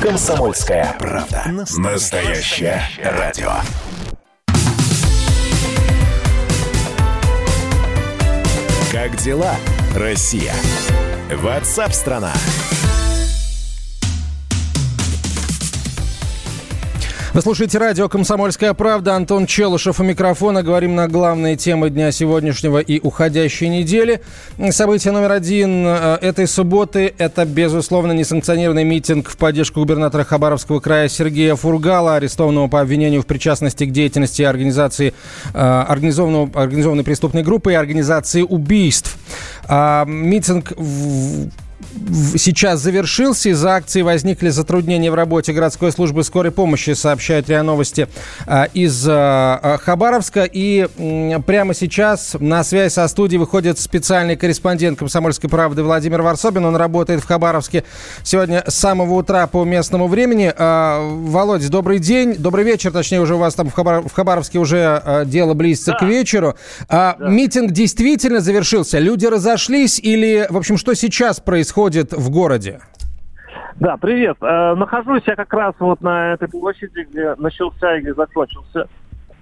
Комсомольская правда. Настоящее радио. Как дела, Россия? Ватсап-страна! страна Вы слушаете радио «Комсомольская правда». Антон Челышев у микрофона. Говорим на главные темы дня сегодняшнего и уходящей недели. Событие номер один э, этой субботы – это, безусловно, несанкционированный митинг в поддержку губернатора Хабаровского края Сергея Фургала, арестованного по обвинению в причастности к деятельности организации, э, организованного, организованной преступной группы и организации убийств. А, митинг сейчас завершился. Из-за акции возникли затруднения в работе городской службы скорой помощи, сообщают РИА Новости а, из а, а, Хабаровска. И прямо сейчас на связь со студией выходит специальный корреспондент «Комсомольской правды» Владимир Варсобин. Он работает в Хабаровске сегодня с самого утра по местному времени. Володя, добрый день. Добрый вечер, точнее, уже у вас там в, Хабар... в Хабаровске уже дело близится да. к вечеру. Да. Митинг действительно завершился? Люди разошлись или, в общем, что сейчас происходит? Происходит в городе? Да, привет. Э, нахожусь я как раз вот на этой площади, где начался и закончился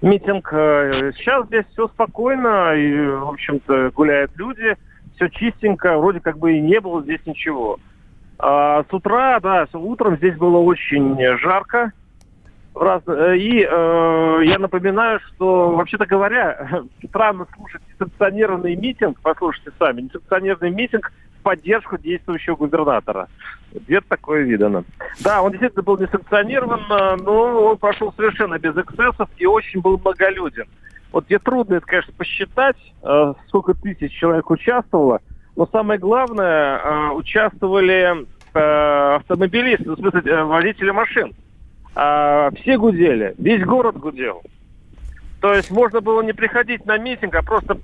митинг. Э, сейчас здесь все спокойно, и, в общем-то, гуляют люди, все чистенько, вроде как бы и не было здесь ничего. А с утра, да, утром здесь было очень жарко. Э, и э, я напоминаю, что, вообще-то говоря, странно слушать несанкционированный митинг, послушайте сами, несанкционированный митинг поддержку действующего губернатора. Где-то такое видано. Да, он действительно был несанкционирован, но он прошел совершенно без эксцессов и очень был многолюден. Вот где трудно это, конечно, посчитать, э, сколько тысяч человек участвовало, но самое главное, э, участвовали э, автомобилисты, в смысле водители машин. Все гудели, весь город гудел. То есть можно было не приходить на митинг, а просто,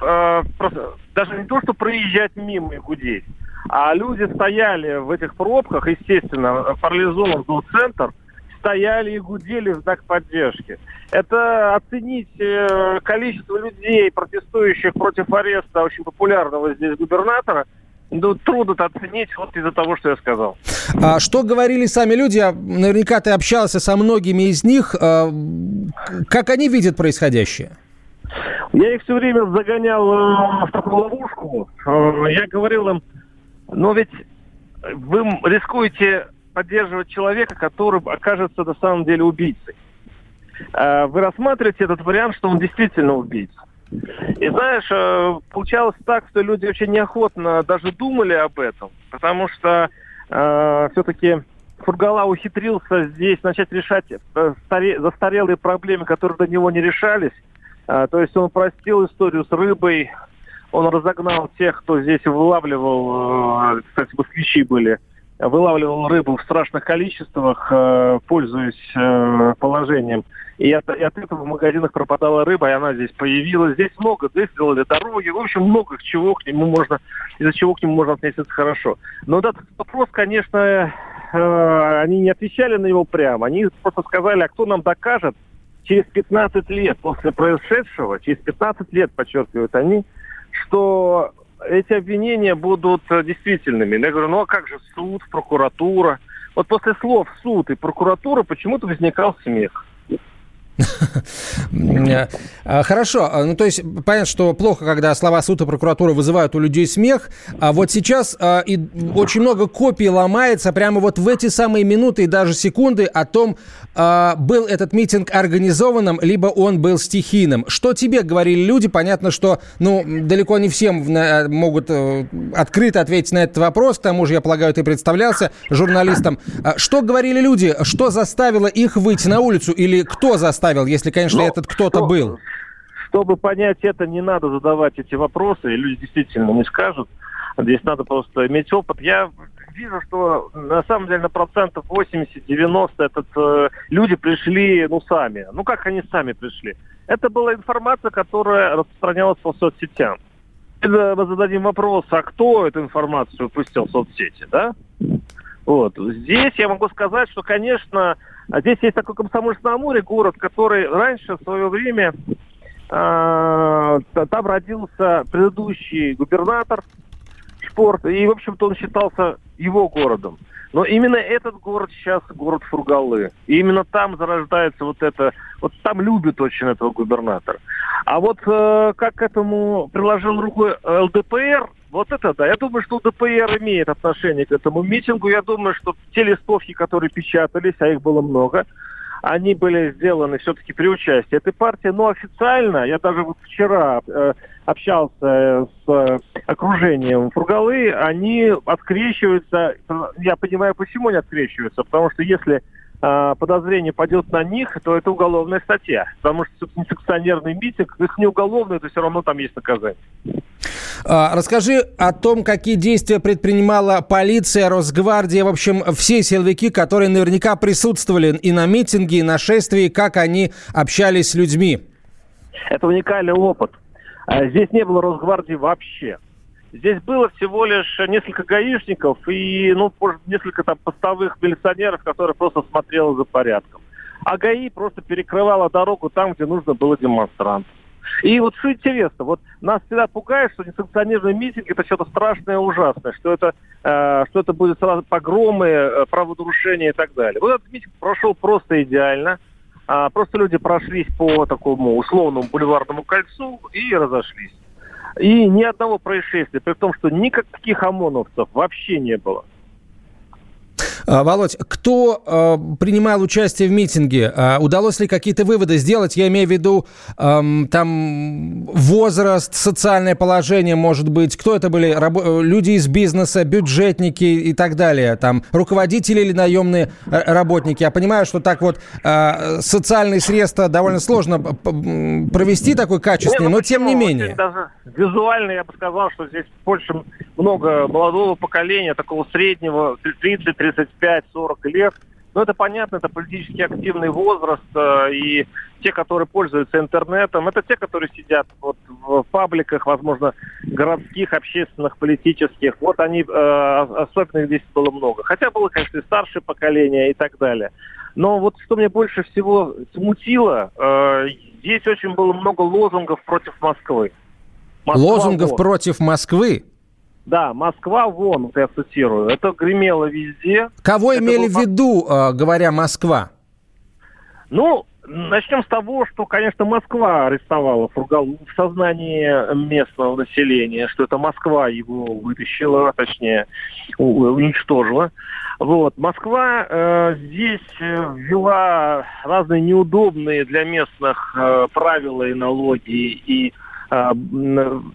просто даже не то, что проезжать мимо и гудеть, а люди стояли в этих пробках, естественно, парализован был центр, стояли и гудели в знак поддержки. Это оценить э, количество людей, протестующих против ареста очень популярного здесь губернатора, ну, трудно оценить вот из-за того, что я сказал. А что говорили сами люди? Наверняка ты общался со многими из них. А, как они видят происходящее? Я их все время загонял э, в такую ловушку. Э, я говорил им, но ведь вы рискуете поддерживать человека, который окажется на самом деле убийцей. А вы рассматриваете этот вариант, что он действительно убийца. И знаешь, э, получалось так, что люди очень неохотно даже думали об этом, потому что э, все-таки Фургала ухитрился здесь начать решать э, застарелые проблемы, которые до него не решались. Э, то есть он простил историю с рыбой, он разогнал тех, кто здесь вылавливал, э, кстати, москвичи были, вылавливал рыбу в страшных количествах, э, пользуясь э, положением. И от, и от этого в магазинах пропадала рыба, и она здесь появилась. Здесь много, здесь сделали дороги, в общем, много чего к нему можно, из-за чего к нему можно относиться хорошо. Но этот вопрос, конечно, они не отвечали на него прямо. Они просто сказали, а кто нам докажет через 15 лет после происшедшего, через 15 лет, подчеркивают они, что эти обвинения будут э, действительными. Я говорю, ну а как же суд, прокуратура? Вот после слов суд и прокуратура почему-то возникал смех. А, хорошо, а, ну то есть понятно, что плохо, когда слова суд и прокуратура вызывают у людей смех, а вот сейчас а, и очень много копий ломается прямо вот в эти самые минуты и даже секунды о том, а, был этот митинг организованным, либо он был стихийным. Что тебе говорили люди? Понятно, что ну далеко не всем могут э, открыто ответить на этот вопрос, к тому же, я полагаю, ты представлялся журналистом. Что говорили люди? Что заставило их выйти на улицу или кто заставил оставил, если, конечно, Но, этот кто-то что, был? Чтобы понять это, не надо задавать эти вопросы, и люди действительно не скажут. Здесь надо просто иметь опыт. Я вижу, что на самом деле на процентов 80-90 этот, э, люди пришли, ну, сами. Ну, как они сами пришли? Это была информация, которая распространялась по соцсетям. Мы зададим вопрос, а кто эту информацию пустил в соцсети, да? Вот. Здесь я могу сказать, что, конечно, здесь есть такой Комсомольск на Амуре, город, который раньше, в свое время, э, там родился предыдущий губернатор Шпорт, и, в общем-то, он считался его городом. Но именно этот город сейчас город Фургалы. И именно там зарождается вот это, вот там любят очень этого губернатора. А вот э, как к этому приложил руку ЛДПР, вот это да. Я думаю, что ЛДПР имеет отношение к этому митингу. Я думаю, что те листовки, которые печатались, а их было много, они были сделаны все-таки при участии этой партии. Но официально, я даже вот вчера э, общался с э, окружением Фургалы, они открещиваются. Я понимаю, почему они открещиваются. Потому что если э, подозрение пойдет на них, то это уголовная статья. Потому что несанкционерный митинг, если не уголовный, то все равно там есть наказание. А, расскажи о том, какие действия предпринимала полиция, Росгвардия, в общем, все силовики, которые наверняка присутствовали и на митинге, и на шествии, как они общались с людьми. Это уникальный опыт. А, здесь не было Росгвардии вообще. Здесь было всего лишь несколько гаишников и ну, несколько там постовых милиционеров, которые просто смотрели за порядком. А ГАИ просто перекрывала дорогу там, где нужно было демонстрантам. И вот что интересно, вот нас всегда пугает, что несанкционированный митинг это что-то страшное и ужасное, что это, э, что это будет сразу погромы, э, правонарушения и так далее. Вот этот митинг прошел просто идеально. А, просто люди прошлись по такому условному бульварному кольцу и разошлись. И ни одного происшествия, при том, что никаких ОМОНовцев вообще не было. А, Володь, кто э, принимал участие в митинге? Э, удалось ли какие-то выводы сделать? Я имею в виду э, там возраст, социальное положение, может быть. Кто это были? Люди из бизнеса, бюджетники и так далее. Там руководители или наемные работники. Я понимаю, что так вот э, социальные средства довольно сложно провести такой качественный, ну, но тем не менее. Даже визуально я бы сказал, что здесь больше много молодого поколения, такого среднего, 30-35 35-40 лет. Ну, это понятно, это политически активный возраст, э, и те, которые пользуются интернетом, это те, которые сидят вот в пабликах, возможно, городских, общественных, политических. Вот они, э, особенно их здесь было много. Хотя было, конечно, и старшее поколение и так далее. Но вот что мне больше всего смутило, э, здесь очень было много лозунгов против Москвы. Москва лозунгов вот. против Москвы? Да, Москва вон, я цитирую. Это гремело везде. Кого это имели был... в виду, э, говоря Москва? Ну, начнем с того, что, конечно, Москва арестовала Фургалу в сознании местного населения, что это Москва его вытащила, точнее, уничтожила. Вот. Москва э, здесь э, ввела разные неудобные для местных э, правила и налоги и а,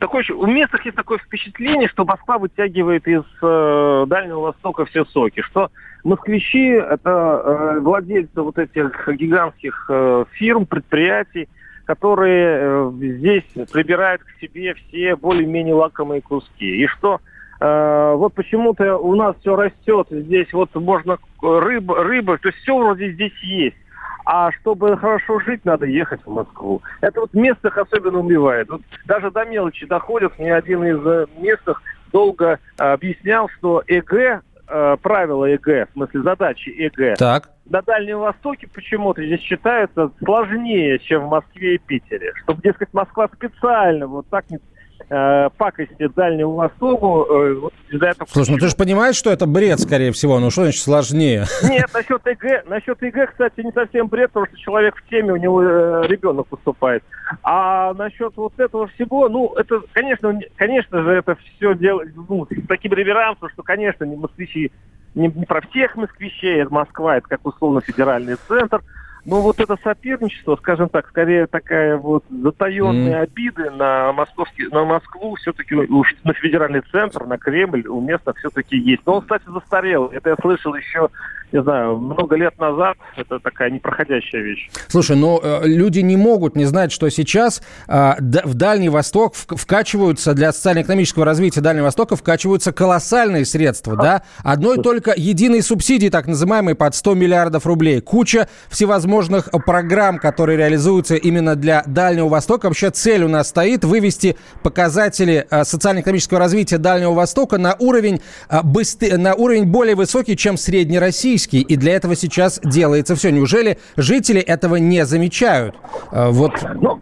такое, у местных есть такое впечатление, что Москва вытягивает из э, Дальнего Востока все соки, что москвичи это э, владельцы вот этих гигантских э, фирм, предприятий, которые э, здесь прибирают к себе все более-менее лакомые куски. И что э, вот почему-то у нас все растет, здесь вот можно рыба, рыба, то есть все вроде здесь есть. А чтобы хорошо жить, надо ехать в Москву. Это вот местных особенно убивает. Вот даже до мелочи доходит. Мне один из э, местных долго э, объяснял, что ЭГ, э, правила ЕГЭ, в смысле задачи ЕГЭ, так. на Дальнем Востоке почему-то здесь считаются сложнее, чем в Москве и Питере. Чтобы, дескать, Москва специально вот так не э, пакости Дальнему Востоку. Э, вот, Слушай, ну ты же понимаешь, что это бред, скорее всего, ну что значит сложнее? Нет, насчет ЕГЭ, насчет ЕГЭ, кстати, не совсем бред, потому что человек в теме, у него э, ребенок поступает. А насчет вот этого всего, ну, это, конечно, конечно же, это все делать, ну, с таким реверансом, что, конечно, не москвичи, не, не про всех москвичей, это Москва, это как условно федеральный центр – ну, вот это соперничество, скажем так, скорее такая вот затаенные mm. обиды на, московский, на Москву, все-таки на федеральный центр, на Кремль у местных все-таки есть. Но он, кстати, застарел. Это я слышал еще не знаю, много лет назад это такая непроходящая вещь. Слушай, но э, люди не могут не знать, что сейчас э, в Дальний Восток вкачиваются для социально-экономического развития Дальнего Востока вкачиваются колоссальные средства, а? да? Одной только единой субсидии, так называемой, под 100 миллиардов рублей. Куча всевозможных программ, которые реализуются именно для Дальнего Востока. Вообще цель у нас стоит вывести показатели э, социально-экономического развития Дальнего Востока на уровень, э, быстрее, на уровень более высокий, чем средний России российский, и для этого сейчас делается все. Неужели жители этого не замечают? Э, вот. Ну,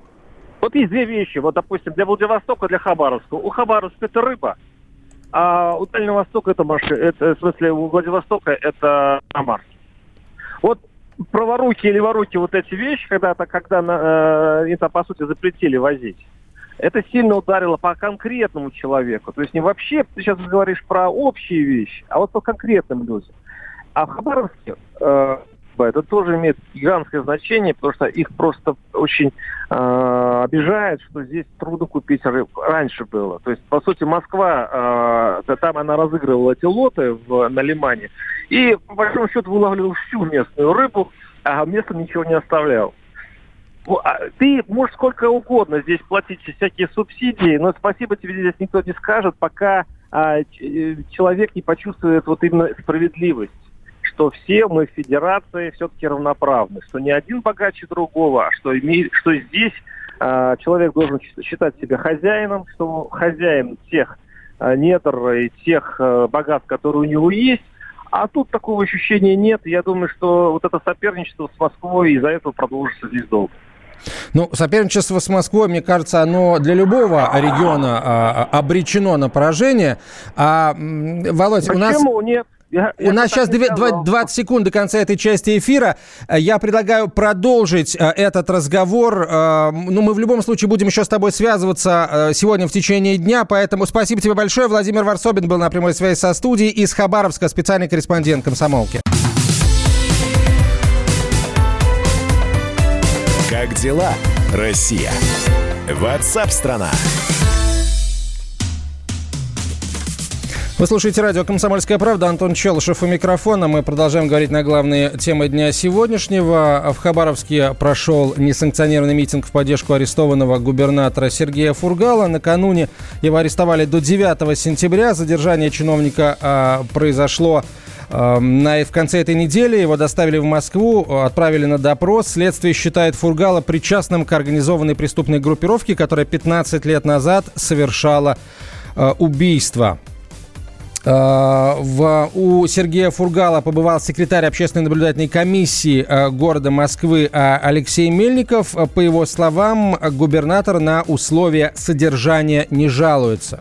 вот есть две вещи. Вот, допустим, для Владивостока, для Хабаровска. У Хабаровска это рыба, а у Дальнего Востока это, Маш... это в смысле, у Владивостока это Самар. Вот праворуки и леворуки вот эти вещи, когда-то, когда э, это, по сути, запретили возить, это сильно ударило по конкретному человеку. То есть не вообще, ты сейчас говоришь про общие вещи, а вот по конкретным людям. А в Хабаровске э, это тоже имеет гигантское значение, потому что их просто очень э, обижает, что здесь трудно купить рыбу. Раньше было. То есть, по сути, Москва, э, там она разыгрывала эти лоты в, на Лимане, и, по большому счету, вылавливал всю местную рыбу, а место ничего не оставлял. А ты можешь сколько угодно здесь платить всякие субсидии, но спасибо тебе здесь никто не скажет, пока а, э, человек не почувствует вот именно справедливость что все мы в федерации все-таки равноправны, что не один богаче другого, а что, имеет, что здесь э, человек должен считать себя хозяином, что хозяин тех э, недр и тех э, богатств, которые у него есть, а тут такого ощущения нет. Я думаю, что вот это соперничество с Москвой из-за этого продолжится здесь долго. Ну, соперничество с Москвой, мне кажется, оно для любого региона а, обречено на поражение. А, Володь, Почему у нас... нет? Я, У нас сейчас 2, 20 секунд до конца этой части эфира. Я предлагаю продолжить э, этот разговор. Э, ну, мы в любом случае будем еще с тобой связываться э, сегодня в течение дня, поэтому спасибо тебе большое. Владимир Варсобин был на прямой связи со студией из Хабаровска, специальный корреспондент комсомолки. Как дела, Россия? Ватсап-страна! Вы слушаете радио «Комсомольская правда». Антон Челышев у микрофона. Мы продолжаем говорить на главные темы дня сегодняшнего. В Хабаровске прошел несанкционированный митинг в поддержку арестованного губернатора Сергея Фургала. Накануне его арестовали до 9 сентября. Задержание чиновника а, произошло а, на, в конце этой недели его доставили в Москву, отправили на допрос. Следствие считает Фургала причастным к организованной преступной группировке, которая 15 лет назад совершала э, убийство. Э, в, у Сергея Фургала побывал секретарь общественной наблюдательной комиссии э, города Москвы э, Алексей Мельников. По его словам, губернатор на условия содержания не жалуется.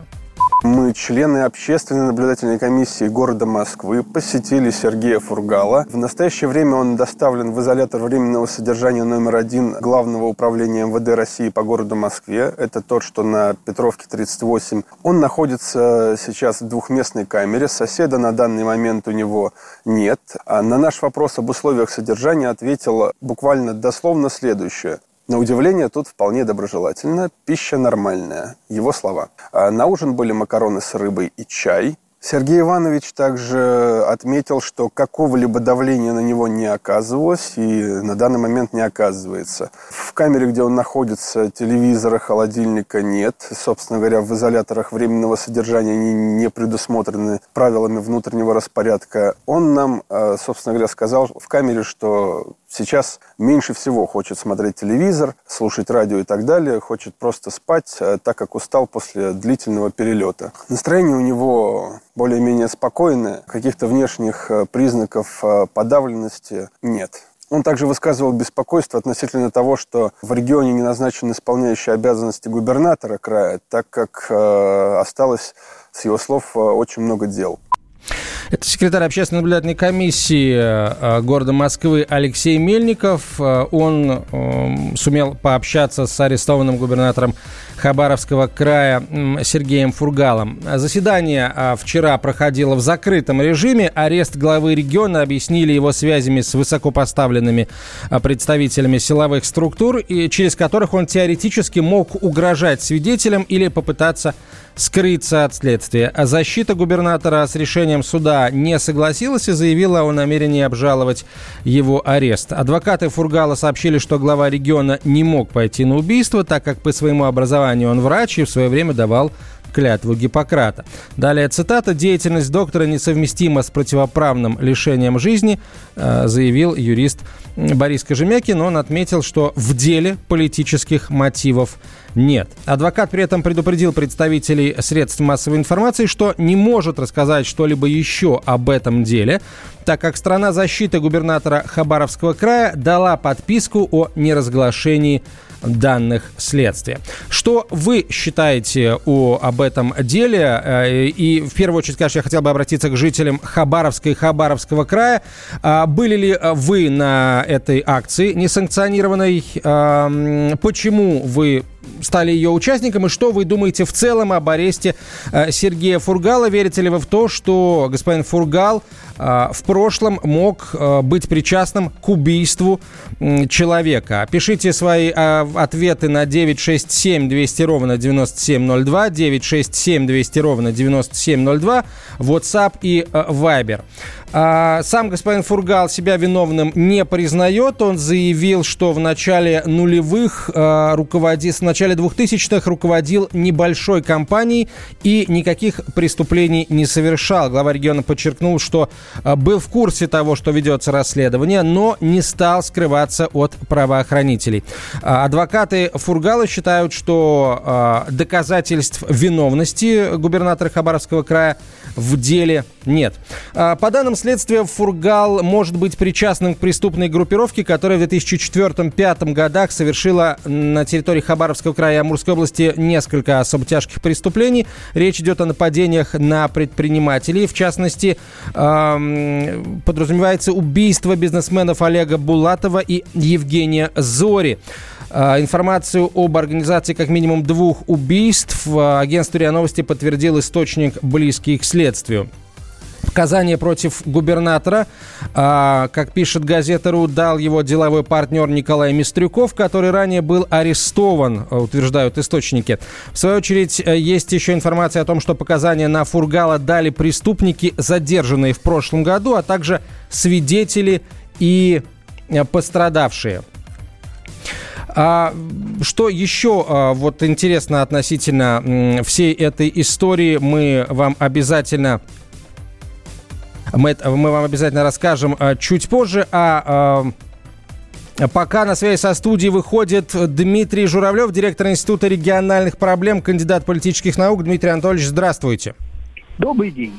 Мы, члены общественной наблюдательной комиссии города Москвы, посетили Сергея Фургала. В настоящее время он доставлен в изолятор временного содержания номер один Главного управления МВД России по городу Москве. Это тот, что на Петровке 38. Он находится сейчас в двухместной камере. Соседа на данный момент у него нет. А на наш вопрос об условиях содержания ответил буквально дословно следующее. На удивление, тут вполне доброжелательно. Пища нормальная. Его слова. А на ужин были макароны с рыбой и чай. Сергей Иванович также отметил, что какого-либо давления на него не оказывалось и на данный момент не оказывается. В камере, где он находится, телевизора, холодильника нет. Собственно говоря, в изоляторах временного содержания они не предусмотрены правилами внутреннего распорядка. Он нам, э, собственно говоря, сказал в камере, что сейчас меньше всего хочет смотреть телевизор, слушать радио и так далее, хочет просто спать, э, так как устал после длительного перелета. Настроение у него более-менее спокойное, каких-то внешних э, признаков э, подавленности нет. Он также высказывал беспокойство относительно того, что в регионе не назначен исполняющий обязанности губернатора края, так как э, осталось, с его слов, очень много дел. Это секретарь общественной наблюдательной комиссии э, города Москвы Алексей Мельников. Э, он эм, сумел пообщаться с арестованным губернатором Хабаровского края Сергеем Фургалом. Заседание э, вчера проходило в закрытом режиме. Арест главы региона объяснили его связями с высокопоставленными представителями силовых структур, через которых он теоретически мог угрожать свидетелям или попытаться скрыться от следствия. А защита губернатора с решением суда не согласилась и заявила о намерении обжаловать его арест. Адвокаты Фургала сообщили, что глава региона не мог пойти на убийство, так как по своему образованию он врач и в свое время давал клятву Гиппократа. Далее цитата. «Деятельность доктора несовместима с противоправным лишением жизни», э, заявил юрист Борис Кожемякин. Он отметил, что в деле политических мотивов нет. Адвокат при этом предупредил представителей средств массовой информации, что не может рассказать что-либо еще об этом деле, так как страна защиты губернатора Хабаровского края дала подписку о неразглашении данных следствия. Что вы считаете о, об этом деле? Э, и в первую очередь, конечно, я хотел бы обратиться к жителям Хабаровска и Хабаровского края. А были ли вы на этой акции несанкционированной? Почему вы стали ее участником, и что вы думаете в целом об аресте э, Сергея Фургала? Верите ли вы в то, что господин Фургал э, в прошлом мог э, быть причастным к убийству человека? Пишите свои ответы на 967 200 ровно 9702, 967 200 ровно 9702, WhatsApp и Viber. А, сам господин Фургал себя виновным не признает. Он заявил, что в начале нулевых руководил, с начале 2000-х руководил небольшой компанией и никаких преступлений не совершал. Глава региона подчеркнул, что а, был в курсе того, что ведется расследование, но не стал скрываться от правоохранителей. А, адвокаты Фургала считают, что а, доказательств виновности губернатора Хабаровского края в деле нет. По данным следствия, Фургал может быть причастным к преступной группировке, которая в 2004-2005 годах совершила на территории Хабаровского края и Амурской области несколько особо тяжких преступлений. Речь идет о нападениях на предпринимателей. В частности, подразумевается убийство бизнесменов Олега Булатова и Евгения Зори. Э, информацию об организации как минимум двух убийств агентство РИА Новости подтвердил источник, близкий к следствию показания против губернатора. А, как пишет газета РУ, дал его деловой партнер Николай Мистрюков, который ранее был арестован, э, утверждают источники. В свою очередь, э, есть еще информация о том, что показания на Фургала дали преступники, задержанные в прошлом году, а также свидетели и э, пострадавшие. А что еще а, вот интересно относительно всей этой истории, мы вам обязательно мы, мы вам обязательно расскажем э, чуть позже. А э, Пока на связи со студией выходит Дмитрий Журавлев, директор Института региональных проблем, кандидат политических наук. Дмитрий Анатольевич, здравствуйте. Добрый день.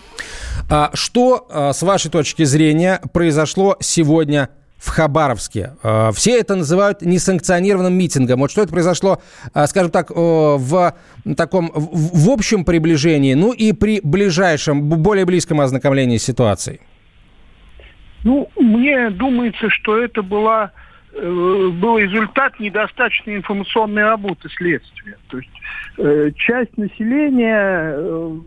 А что, с вашей точки зрения, произошло сегодня в Хабаровске. Э, все это называют несанкционированным митингом. Вот что это произошло, э, скажем так, в таком в общем приближении, ну и при ближайшем, более близком ознакомлении с ситуацией? Ну, мне думается, что это была э, был результат недостаточной информационной работы следствия. То есть э, часть населения, э,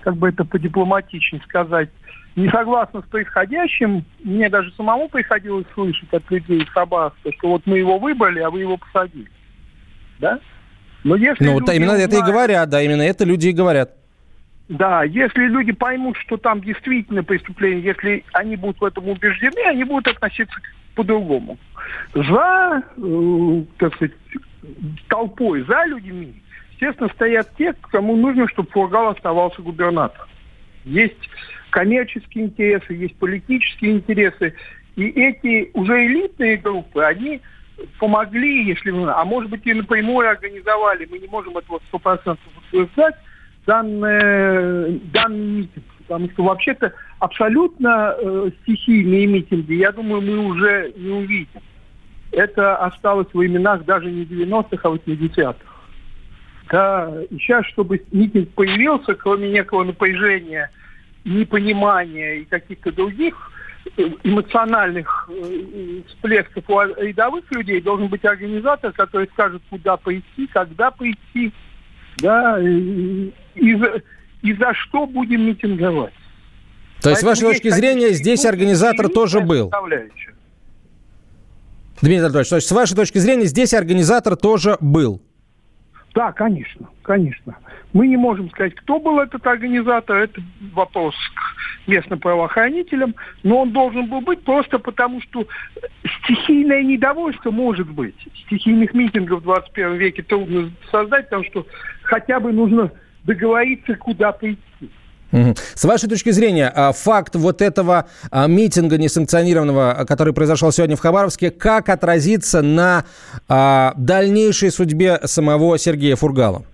как бы это по-дипломатичнее сказать, не согласна с происходящим. Мне даже самому приходилось слышать от людей из Хабаровска, что вот мы его выбрали, а вы его посадили. Да? Но если ну, вот именно узнают, это и говорят, да, именно это люди и говорят. Да, если люди поймут, что там действительно преступление, если они будут в этом убеждены, они будут относиться по-другому. За, э, так сказать, толпой, за людьми, естественно, стоят те, кому нужно, чтобы Фургал оставался губернатором. Есть коммерческие интересы, есть политические интересы. И эти уже элитные группы, они помогли, если мы, а может быть и напрямую организовали, мы не можем этого сто процентов утверждать, данный, данный митинг. Потому что вообще-то абсолютно э, стихийные митинги, я думаю, мы уже не увидим. Это осталось в временах даже не 90-х, а 80-х. Да, и сейчас, чтобы митинг появился, кроме некого напряжения – непонимания и каких-то других э, эмоциональных э, всплесков у рядовых людей должен быть организатор, который скажет, куда пойти, когда пойти, да, и, и, за, и за что будем митинговать. То есть, с вашей точки зрения, здесь организатор тоже был? Дмитрий Анатольевич, то есть, с вашей точки зрения, здесь организатор тоже был? Да, конечно, конечно. Мы не можем сказать, кто был этот организатор, это вопрос к местным правоохранителям, но он должен был быть просто потому, что стихийное недовольство может быть. Стихийных митингов в 21 веке трудно создать, потому что хотя бы нужно договориться, куда пойти. С вашей точки зрения, а, факт вот этого а, митинга несанкционированного, а, который произошел сегодня в Хабаровске, как отразится на дальнейшей судьбе самого Сергея Фургала?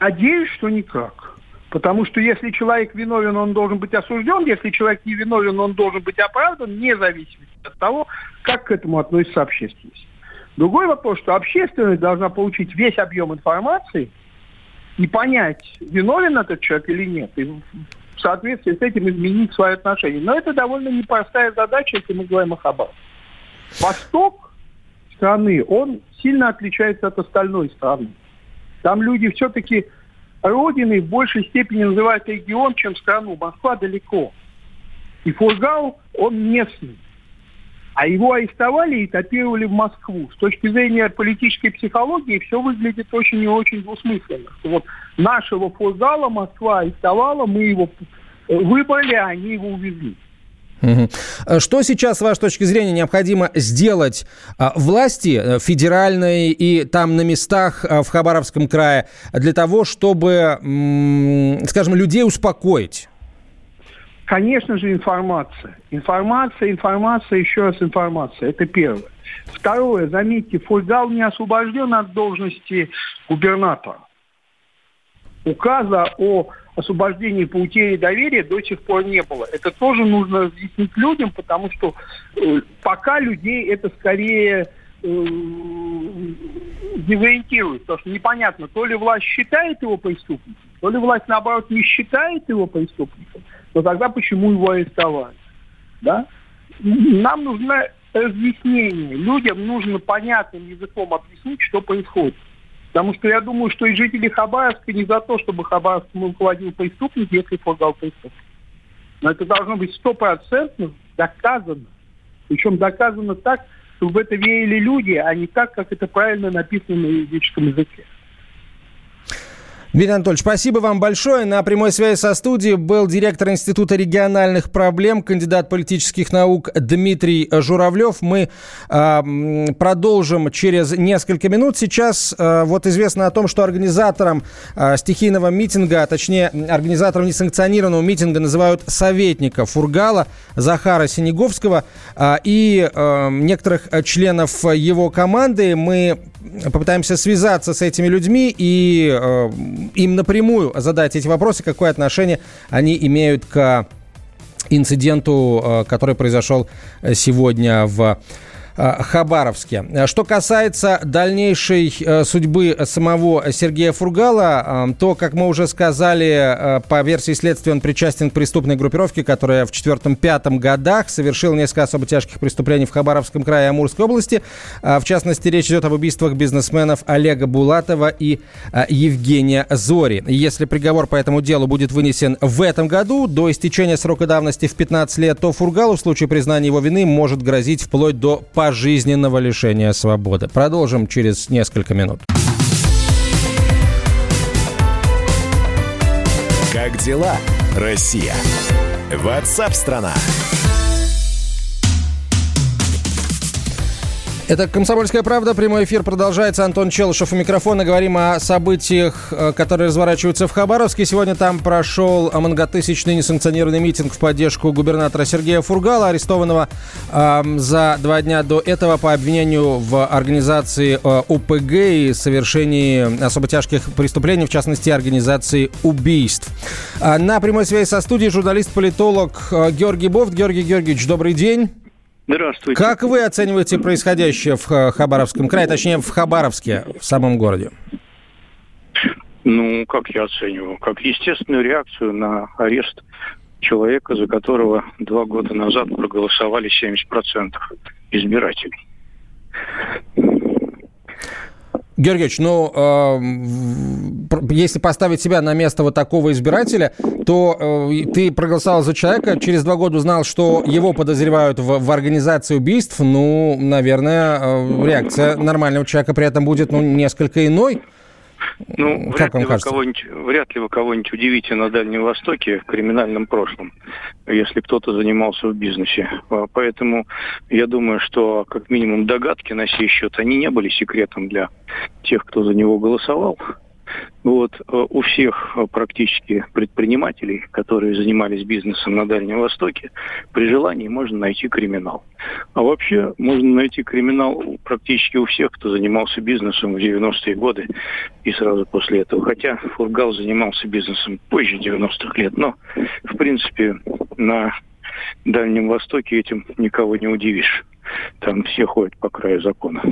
Надеюсь, что никак. Потому что если человек виновен, он должен быть осужден. Если человек не виновен, он должен быть оправдан, независимо от того, как к этому относится общественность. Другой вопрос, что общественность должна получить весь объем информации и понять, виновен этот человек или нет, и в соответствии с этим изменить свои отношения. Но это довольно непростая задача, если мы говорим о Хабаровске. Восток страны, он сильно отличается от остальной страны. Там люди все-таки родиной в большей степени называют регион, чем страну. Москва далеко. И Фургал, он местный. А его арестовали и топировали в Москву. С точки зрения политической психологии все выглядит очень и очень двусмысленно. Вот нашего Фургала Москва арестовала, мы его выбрали, а они его увезли. Что сейчас, с вашей точки зрения, необходимо сделать а, власти э, федеральной и там на местах в Хабаровском крае для того, чтобы, скажем, людей успокоить? Конечно же, информация. Информация, информация, еще раз информация. Это первое. Второе, заметьте, Фольгал не освобожден от должности губернатора. Указа о освобождении по утере доверия до сих пор не было. Это тоже нужно разъяснить людям, потому что э, пока людей это скорее э, дезориентирует. Потому что непонятно, то ли власть считает его преступником, то ли власть, наоборот, не считает его преступником то тогда почему его арестовали? Да? Нам нужно разъяснение. Людям нужно понятным языком объяснить, что происходит. Потому что я думаю, что и жители Хабаровска не за то, чтобы Хабаровском руководил преступник, если форгал преступник. Но это должно быть стопроцентно доказано. Причем доказано так, чтобы в это верили люди, а не так, как это правильно написано на юридическом языке. Дмитрий Анатольевич, спасибо вам большое. На прямой связи со студией был директор Института региональных проблем, кандидат политических наук Дмитрий Журавлев. Мы э, продолжим через несколько минут. Сейчас э, вот известно о том, что организатором э, стихийного митинга, а точнее организатором несанкционированного митинга называют советника Фургала Захара Синеговского э, и э, некоторых членов его команды. Мы попытаемся связаться с этими людьми и э, им напрямую задать эти вопросы, какое отношение они имеют к инциденту, э, который произошел сегодня в Э, Хабаровске. Что касается дальнейшей э, судьбы самого Сергея Фургала, э, то, как мы уже сказали, по версии следствия он причастен к преступной группировке, которая в четвертом-пятом годах совершила несколько особо тяжких преступлений в Хабаровском крае и Амурской области. В частности, речь идет об убийствах бизнесменов Олега Булатова и Евгения Зори. Если приговор по этому делу будет вынесен в этом году, до истечения срока давности в 15 лет, то Фургалу в случае признания его вины может грозить вплоть до пожизненного лишения свободы. Продолжим через несколько минут. Как дела, Россия? Ватсап-страна! страна Это «Комсомольская правда». Прямой эфир продолжается. Антон Челышев у микрофона. Говорим о событиях, э, которые разворачиваются в Хабаровске. Сегодня там прошел многотысячный несанкционированный митинг в поддержку губернатора Сергея Фургала, арестованного э, за два дня до этого по обвинению в организации э, УПГ и совершении особо тяжких преступлений, в частности, организации убийств. Э, на прямой связи со студией журналист-политолог э, Георгий Бофт. Георгий Георгиевич, добрый день. Здравствуйте. Как вы оцениваете происходящее в Хабаровском крае, точнее в Хабаровске, в самом городе? Ну, как я оцениваю? Как естественную реакцию на арест человека, за которого два года назад проголосовали 70% избирателей. Георгиевич, ну, э, если поставить себя на место вот такого избирателя, то э, ты проголосовал за человека, через два года узнал, что его подозревают в, в организации убийств, ну, наверное, э, реакция нормального человека при этом будет, ну, несколько иной. Ну, как вряд, ли вы кого-нибудь, вряд ли вы кого-нибудь удивите на Дальнем Востоке в криминальном прошлом, если кто-то занимался в бизнесе. А, поэтому я думаю, что как минимум догадки на сей счет, они не были секретом для тех, кто за него голосовал. Вот э, у всех э, практически предпринимателей, которые занимались бизнесом на Дальнем Востоке, при желании можно найти криминал. А вообще можно найти криминал практически у всех, кто занимался бизнесом в 90-е годы и сразу после этого. Хотя Фургал занимался бизнесом позже 90-х лет, но в принципе на Дальнем Востоке этим никого не удивишь. Там все ходят по краю закона.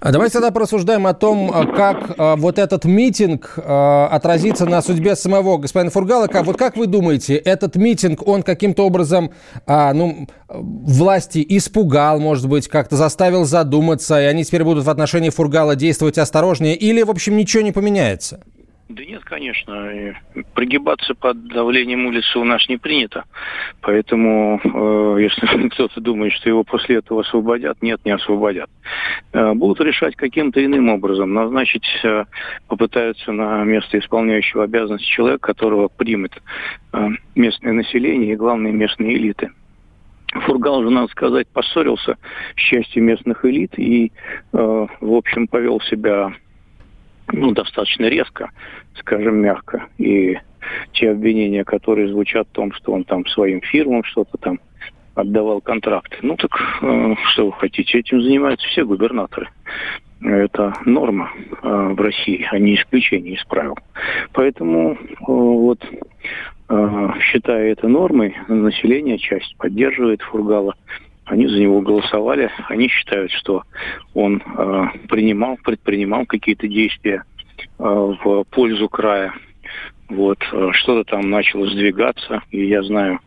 А давайте тогда порассуждаем о том, а, как а, вот этот митинг отразится на судьбе самого господина Фургала. Вот как вы думаете, этот митинг, он каким-то образом ну, власти испугал, может быть, как-то заставил задуматься, и они теперь будут в отношении Фургала действовать осторожнее, или, в общем, ничего не поменяется? Да нет, конечно. Прогибаться под давлением улицы у нас не принято. Поэтому, э, если кто-то думает, что его после этого освободят, нет, не освободят. Э, будут решать каким-то иным образом. Назначить э, попытаются на место исполняющего обязанности человека, которого примет э, местное население и главные местные элиты. Фургал же, надо сказать, поссорился с частью местных элит и, э, в общем, повел себя ну, достаточно резко, скажем мягко. И те обвинения, которые звучат в том, что он там своим фирмам что-то там отдавал контракты. Ну так э, что вы хотите, этим занимаются все губернаторы. Это норма э, в России, а не исключение из правил. Поэтому э, вот э, считая это нормой, население часть поддерживает Фургала они за него голосовали, они считают, что он э, принимал, предпринимал какие-то действия э, в пользу края. Вот, э, что-то там начало сдвигаться, и я знаю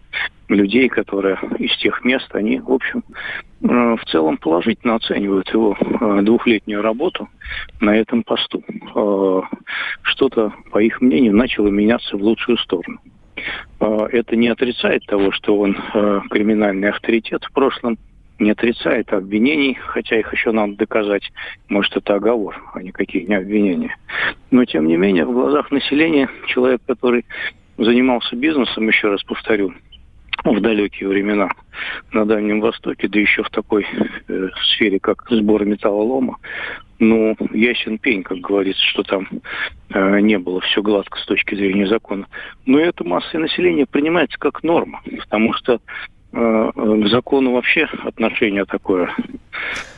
людей, которые из тех мест, они, в общем, э, в целом положительно оценивают его э, двухлетнюю работу на этом посту. Э, что-то, по их мнению, начало меняться в лучшую сторону. А, это не отрицает того, что он э, криминальный авторитет в прошлом, не отрицает обвинений, хотя их еще надо доказать. Может, это оговор, а никакие не обвинения. Но, тем не менее, в глазах населения человек, который занимался бизнесом, еще раз повторю, в далекие времена на Дальнем Востоке, да еще в такой э, сфере, как сбор металлолома, ну, ясен пень, как говорится, что там э, не было все гладко с точки зрения закона. Но это масса населения принимается как норма, потому что к закону вообще отношение такое.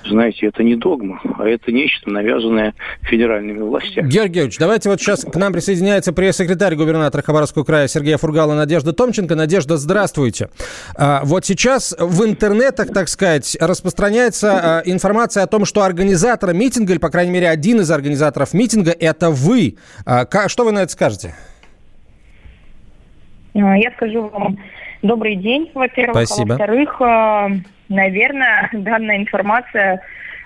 Знаете, это не догма, а это нечто навязанное федеральными властями. Георгий Георгиевич, давайте вот сейчас к нам присоединяется пресс-секретарь губернатора Хабаровского края Сергея Фургала Надежда Томченко. Надежда, здравствуйте. А, вот сейчас в интернетах, так сказать, распространяется а, информация о том, что организатор митинга, или, по крайней мере, один из организаторов митинга, это вы. А, что вы на это скажете? Я скажу вам Добрый день, во-первых. Спасибо. А во-вторых, э, наверное, данная информация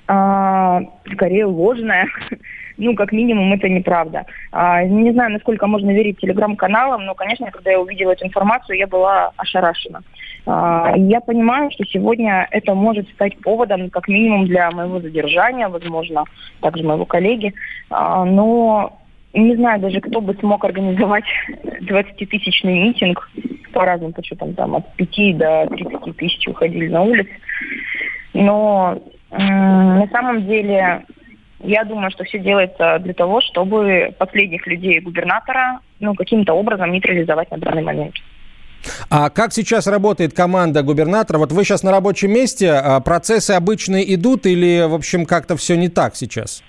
э, скорее ложная. Ну, как минимум, это неправда. А, не знаю, насколько можно верить телеграм-каналам, но, конечно, когда я увидела эту информацию, я была ошарашена. А, я понимаю, что сегодня это может стать поводом, как минимум, для моего задержания, возможно, также моего коллеги. Но не знаю даже, кто бы смог организовать 20-тысячный митинг по разным подсчетам, там от 5 до 30 тысяч уходили на улицы. Но э, на самом деле я думаю, что все делается для того, чтобы последних людей губернатора ну, каким-то образом нейтрализовать на данный момент. А как сейчас работает команда губернатора? Вот вы сейчас на рабочем месте, а процессы обычные идут или, в общем, как-то все не так сейчас?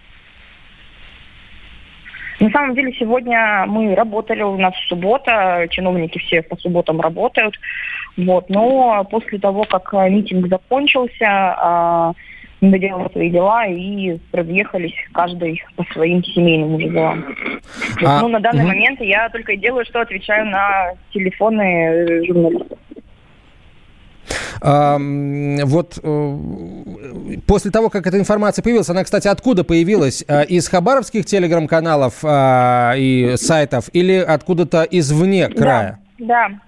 На самом деле сегодня мы работали, у нас суббота, чиновники все по субботам работают. Вот. Но после того, как митинг закончился, а, мы доделали свои дела и разъехались каждый по своим семейным уже делам. А, ну, на данный угу. момент я только делаю, что отвечаю на телефоны журналистов. Вот э, после того, как эта информация появилась, она, кстати, откуда появилась? Э, из хабаровских телеграм-каналов а, и сайтов или откуда-то извне края? Да, да.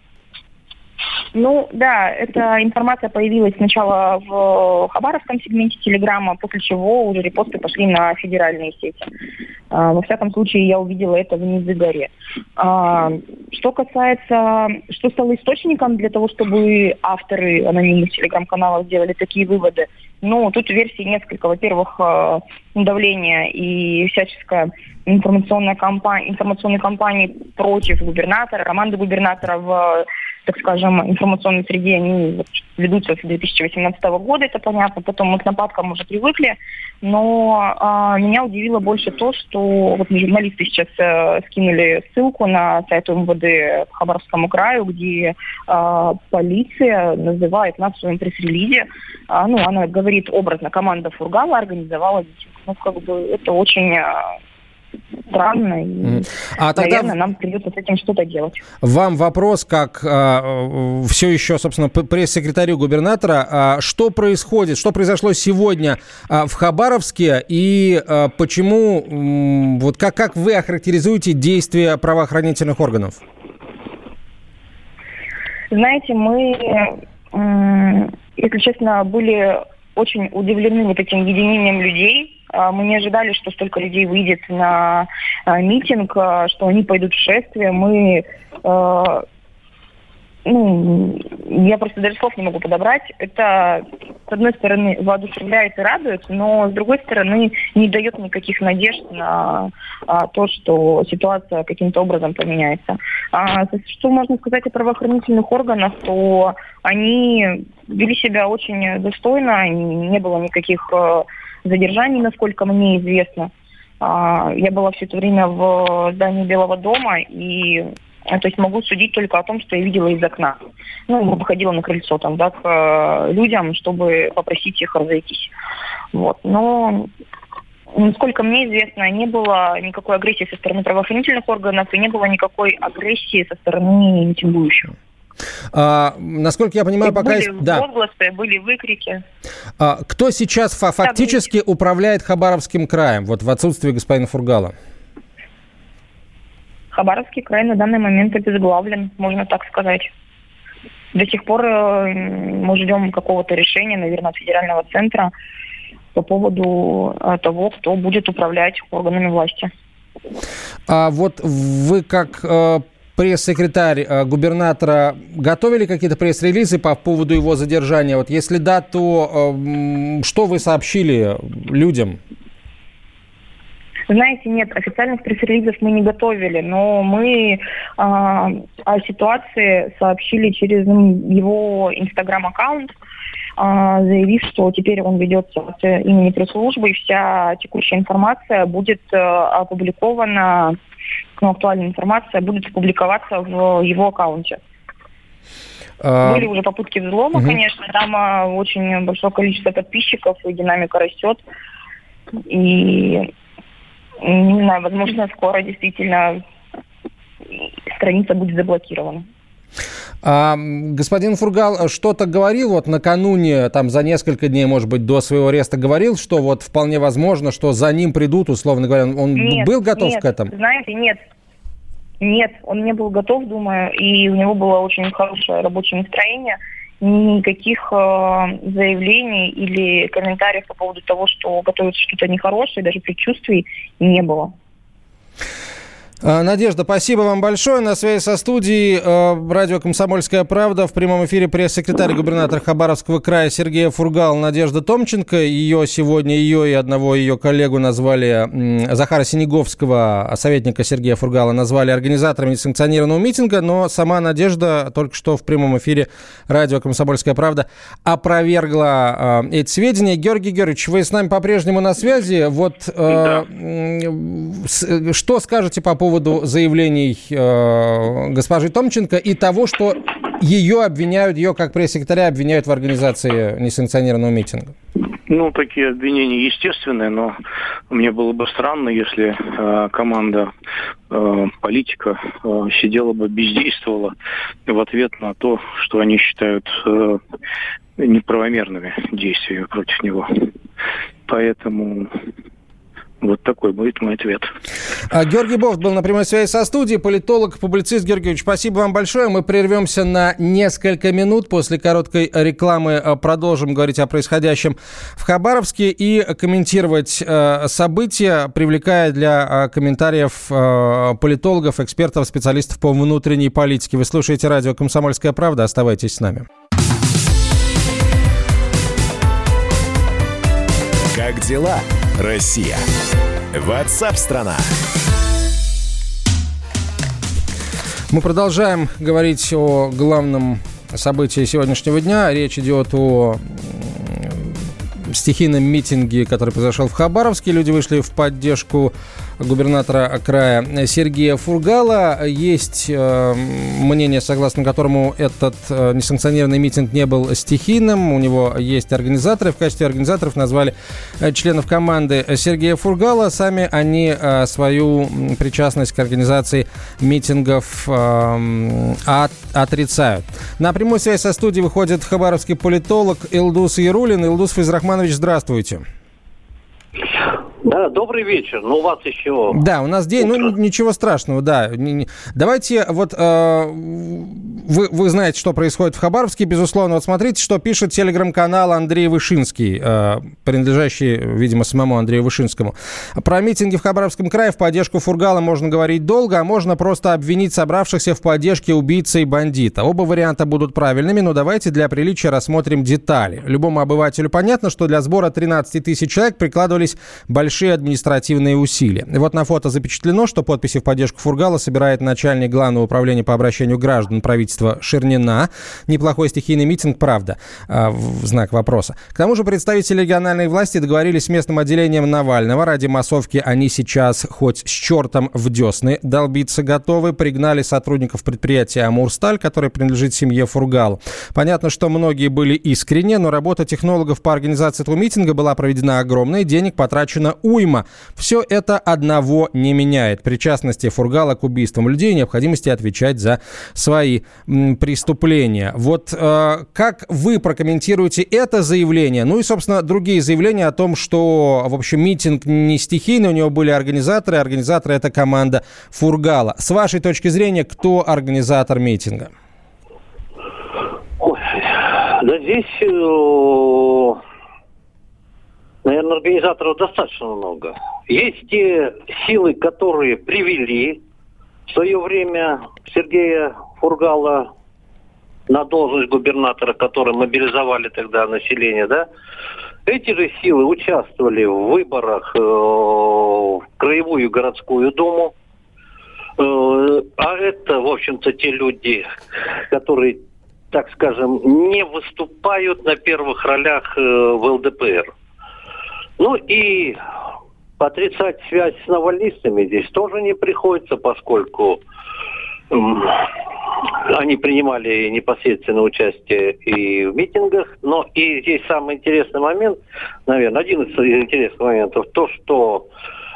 Ну да, эта информация появилась сначала в Хабаровском сегменте Телеграма, после чего уже репосты пошли на федеральные сети. А, во всяком случае, я увидела это в Низыгоре. А, что касается, что стало источником для того, чтобы авторы анонимных телеграм-каналов сделали такие выводы, ну, тут версий несколько. Во-первых, а, давление и всяческая информационная кампания, информационные кампании против губернатора, команды губернатора в так скажем, информационной среде, они ведутся с 2018 года, это понятно. Потом мы к нападкам уже привыкли. Но а, меня удивило больше то, что вот журналисты сейчас а, скинули ссылку на сайт МВД по Хабаровскому краю, где а, полиция называет нас в своем пресс-релизе. А, ну, она говорит образно, команда Фургала организовала. Ну, как бы это очень а, странно. И, а тогда наверное, нам придется с этим что-то делать. Вам вопрос, как а, все еще, собственно, пресс-секретарю губернатора. А, что происходит, что произошло сегодня а, в Хабаровске и а, почему, вот как, как вы охарактеризуете действия правоохранительных органов? Знаете, мы, если честно, были очень удивлены вот этим единением людей, а, мы не ожидали, что столько людей выйдет на а, митинг, а, что они пойдут в шествие. Мы ну, я просто даже слов не могу подобрать. Это, с одной стороны, воодушевляет и радует, но, с другой стороны, не дает никаких надежд на а, то, что ситуация каким-то образом поменяется. А, что можно сказать о правоохранительных органах, то они вели себя очень достойно, не было никаких а, задержаний, насколько мне известно. А, я была все это время в здании Белого дома, и то есть могу судить только о том, что я видела из окна. Ну, выходила на крыльцо там, да, к э, людям, чтобы попросить их разойтись. Вот. Но Насколько мне известно, не было никакой агрессии со стороны правоохранительных органов и не было никакой агрессии со стороны митингующих. А, насколько я понимаю, и пока были есть... Да. возгласы, были выкрики. А, кто сейчас фа- фактически да, управляет Хабаровским краем, вот в отсутствии господина Фургала? Хабаровский край на данный момент обезглавлен, можно так сказать. До сих пор э, мы ждем какого-то решения, наверное, от федерального центра по поводу э, того, кто будет управлять органами власти. А вот вы как э, пресс-секретарь э, губернатора готовили какие-то пресс-релизы по поводу его задержания? Вот если да, то э, что вы сообщили людям? Знаете, нет, официальных пресс-релизов мы не готовили, но мы э, о ситуации сообщили через его инстаграм-аккаунт, э, заявив, что теперь он ведется от имени пресс-службы, и вся текущая информация будет э, опубликована, ну, актуальная информация будет публиковаться в его аккаунте. Были уже попытки взлома, угу. конечно, там а, очень большое количество подписчиков, и динамика растет. И не знаю, возможно, скоро действительно страница будет заблокирована. А, господин Фургал что-то говорил вот накануне, там за несколько дней, может быть, до своего ареста говорил, что вот вполне возможно, что за ним придут, условно говоря, он нет, был готов нет, к этому? Знаете, нет. Нет, он не был готов, думаю, и у него было очень хорошее рабочее настроение никаких э, заявлений или комментариев по поводу того, что готовится что-то нехорошее, даже предчувствий не было. А, Надежда, спасибо вам большое. На связи со студией э, радио «Комсомольская правда». В прямом эфире пресс-секретарь губернатора Хабаровского края Сергея Фургал Надежда Томченко. Ее сегодня, ее и одного ее коллегу назвали, Захара Синеговского, советника Сергея Фургала, назвали организаторами несанкционированного митинга. Но сама Надежда только что в прямом эфире радио «Комсомольская правда» опровергла э, эти сведения. Георгий Георгиевич, вы с нами по-прежнему на связи. Вот э, да. что скажете по поводу поводу заявлений э, госпожи Томченко и того, что ее обвиняют, ее как пресс-секретаря обвиняют в организации несанкционированного митинга? Ну, такие обвинения естественные, но мне было бы странно, если э, команда э, политика э, сидела бы, бездействовала в ответ на то, что они считают э, неправомерными действиями против него. Поэтому вот такой будет мой ответ. А, Георгий Бофт был на прямой связи со студией, политолог, публицист. Георгиевич, спасибо вам большое. Мы прервемся на несколько минут. После короткой рекламы а, продолжим говорить о происходящем в Хабаровске и комментировать э, события, привлекая для э, комментариев э, политологов, экспертов, специалистов по внутренней политике. Вы слушаете радио «Комсомольская правда». Оставайтесь с нами. Как дела? Россия. Ватсап-страна! Мы продолжаем говорить о главном события сегодняшнего дня. Речь идет о стихийном митинге, который произошел в Хабаровске. Люди вышли в поддержку губернатора края Сергея Фургала. Есть э, мнение, согласно которому этот э, несанкционированный митинг не был стихийным. У него есть организаторы. В качестве организаторов назвали э, членов команды Сергея Фургала. Сами они э, свою причастность к организации митингов э, от, отрицают. На прямую связь со студией выходит хабаровский политолог Илдус Ярулин. Илдус Физрахманович, здравствуйте. Да, добрый вечер. Ну, у вас еще... Да, у нас день, ну, утро. ну, ничего страшного, да. Давайте, вот, э, вы, вы знаете, что происходит в Хабаровске, безусловно. Вот смотрите, что пишет телеграм-канал Андрей Вышинский, э, принадлежащий, видимо, самому Андрею Вышинскому. Про митинги в Хабаровском крае в поддержку Фургала можно говорить долго, а можно просто обвинить собравшихся в поддержке убийцы и бандита. Оба варианта будут правильными, но давайте для приличия рассмотрим детали. Любому обывателю понятно, что для сбора 13 тысяч человек прикладывались большие большие административные усилия. И вот на фото запечатлено, что подписи в поддержку Фургала собирает начальник Главного управления по обращению граждан правительства Шернина. Неплохой стихийный митинг, правда, а, в знак вопроса. К тому же представители региональной власти договорились с местным отделением Навального. Ради массовки они сейчас хоть с чертом в десны долбиться готовы. Пригнали сотрудников предприятия «Амурсталь», которое принадлежит семье Фургал. Понятно, что многие были искренне, но работа технологов по организации этого митинга была проведена огромной. Денег потрачено уйма. Все это одного не меняет. Причастности Фургала к убийствам людей, необходимости отвечать за свои преступления. Вот э, как вы прокомментируете это заявление? Ну и, собственно, другие заявления о том, что, в общем, митинг не стихийный, у него были организаторы, организаторы это команда Фургала. С вашей точки зрения, кто организатор митинга? Ой, да здесь э, Наверное, организаторов достаточно много. Есть те силы, которые привели в свое время Сергея Фургала на должность губернатора, который мобилизовали тогда население, да, эти же силы участвовали в выборах э, в Краевую городскую думу. Э, а это, в общем-то, те люди, которые, так скажем, не выступают на первых ролях э, в ЛДПР. Ну и отрицать связь с навальнистами здесь тоже не приходится, поскольку они принимали непосредственно участие и в митингах. Но и здесь самый интересный момент, наверное, один из интересных моментов, то, что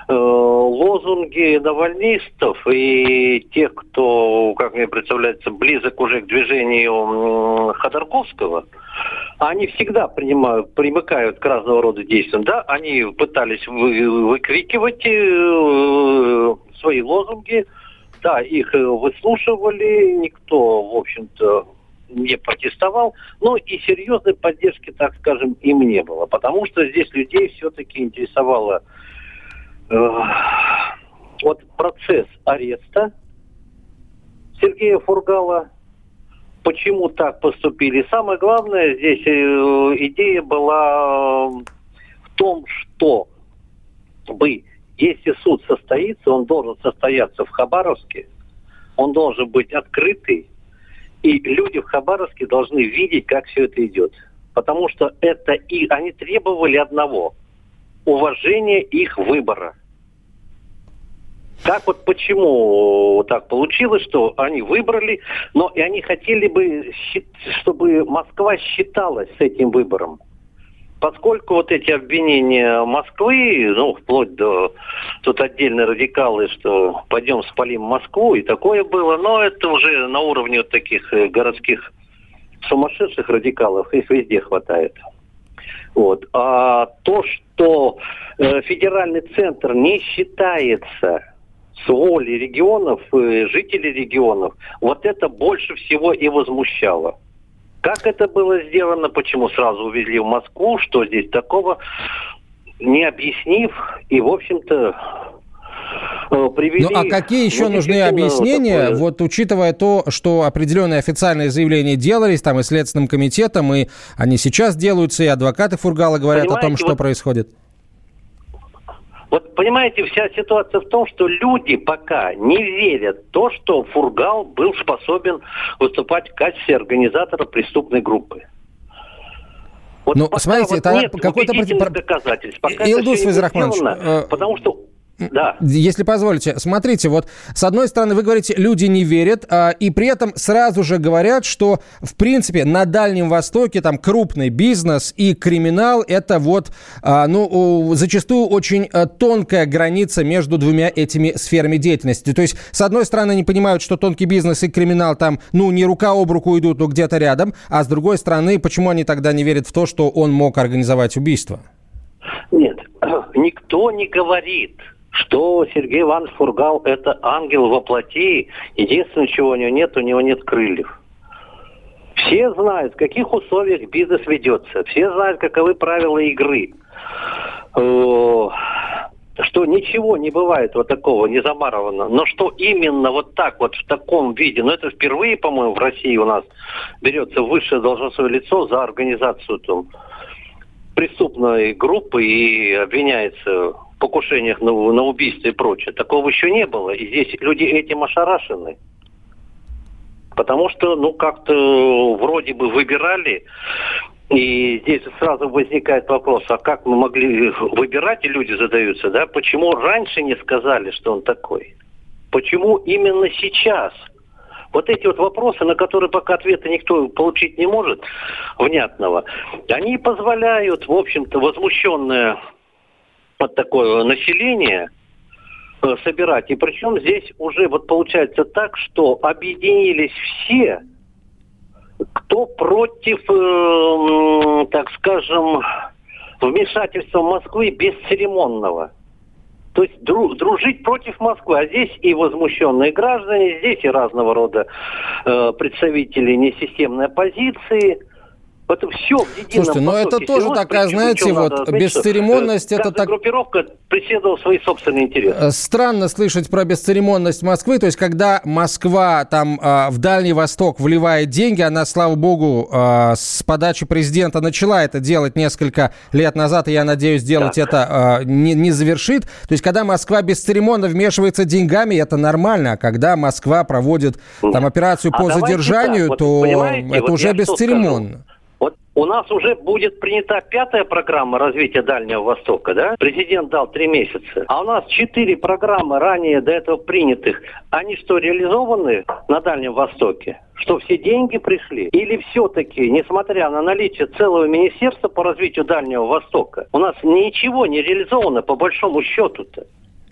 э, лозунги навальнистов и тех, кто, как мне представляется, близок уже к движению Ходорковского, они всегда принимают, примыкают к разного рода действиям. Да, они пытались вы, выкрикивать э, свои лозунги, да, их э, выслушивали, никто, в общем-то, не протестовал, но и серьезной поддержки, так скажем, им не было, потому что здесь людей все-таки интересовало э, вот процесс ареста Сергея Фургала, почему так поступили. Самое главное здесь э, идея была в том, что бы, если суд состоится, он должен состояться в Хабаровске, он должен быть открытый, и люди в Хабаровске должны видеть, как все это идет. Потому что это и они требовали одного – уважения их выбора – как вот почему так получилось, что они выбрали, но и они хотели бы, чтобы Москва считалась с этим выбором. Поскольку вот эти обвинения Москвы, ну, вплоть до тут отдельные радикалы, что пойдем спалим Москву, и такое было, но это уже на уровне вот таких э, городских сумасшедших радикалов, их везде хватает. Вот. А то, что э, федеральный центр не считается с воли регионов, э, жителей регионов, вот это больше всего и возмущало. Как это было сделано, почему сразу увезли в Москву, что здесь такого, не объяснив, и, в общем-то, э, привели... Ну а какие еще ну, нужны объяснения, такое... вот учитывая то, что определенные официальные заявления делались там и Следственным комитетом, и они сейчас делаются, и адвокаты Фургала говорят Понимаете, о том, что вот... происходит? Вот понимаете, вся ситуация в том, что люди пока не верят в то, что Фургал был способен выступать в качестве организатора преступной группы. Вот ну, смотрите, вот нет какой-то доказательств. Пока Илдус это все потому что да. Если позволите, смотрите, вот с одной стороны вы говорите, люди не верят, а, и при этом сразу же говорят, что в принципе на Дальнем Востоке там крупный бизнес и криминал это вот, а, ну, зачастую очень а, тонкая граница между двумя этими сферами деятельности. То есть с одной стороны они понимают, что тонкий бизнес и криминал там, ну, не рука об руку идут, но где-то рядом, а с другой стороны, почему они тогда не верят в то, что он мог организовать убийство? Нет, никто не говорит, что Сергей Иванович Фургал – это ангел во плоти. Единственное, чего у него нет, у него нет крыльев. Все знают, в каких условиях бизнес ведется. Все знают, каковы правила игры. Э, что ничего не бывает вот такого, не замарованного. Но что именно вот так вот в таком виде, ну это впервые, по-моему, в России у нас берется высшее должностное лицо за организацию там, преступной группы и обвиняется покушениях на, на убийство и прочее. Такого еще не было. И здесь люди этим ошарашены. Потому что, ну, как-то вроде бы выбирали, и здесь сразу возникает вопрос, а как мы могли выбирать, и люди задаются, да, почему раньше не сказали, что он такой? Почему именно сейчас? Вот эти вот вопросы, на которые пока ответа никто получить не может, внятного, они позволяют, в общем-то, возмущенное под такое население э, собирать. И причем здесь уже вот получается так, что объединились все, кто против, э, так скажем, вмешательства Москвы бесцеремонного. То есть дружить против Москвы. А здесь и возмущенные граждане, здесь и разного рода э, представители несистемной оппозиции – это все в едином Слушайте, но ну это тоже Сегодня, такая, знаете, вот отметить, бесцеремонность. Это так... группировка преследовала свои собственные интересы. Э, странно слышать про бесцеремонность Москвы. То есть, когда Москва там э, в Дальний Восток вливает деньги, она, слава богу, э, с подачи президента начала это делать несколько лет назад, и я надеюсь, делать так. это не, не завершит. То есть, когда Москва бесцеремонно вмешивается деньгами, это нормально. А когда Москва проводит там операцию а по задержанию, так, то это вот уже бесцеремонно. У нас уже будет принята пятая программа развития Дальнего Востока, да? Президент дал три месяца. А у нас четыре программы ранее до этого принятых. Они что, реализованы на Дальнем Востоке? Что все деньги пришли? Или все-таки, несмотря на наличие целого министерства по развитию Дальнего Востока, у нас ничего не реализовано по большому счету-то?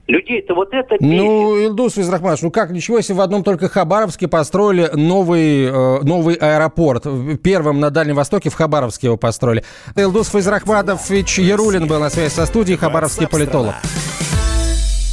Людей-то вот это бесит. Ну, Илдус Визрахманович, ну как, ничего, если в одном только Хабаровске построили новый, э, новый аэропорт. Первым на Дальнем Востоке в Хабаровске его построили. Илдус Физрахманович Ярулин был на связи со студией, хабаровский политолог.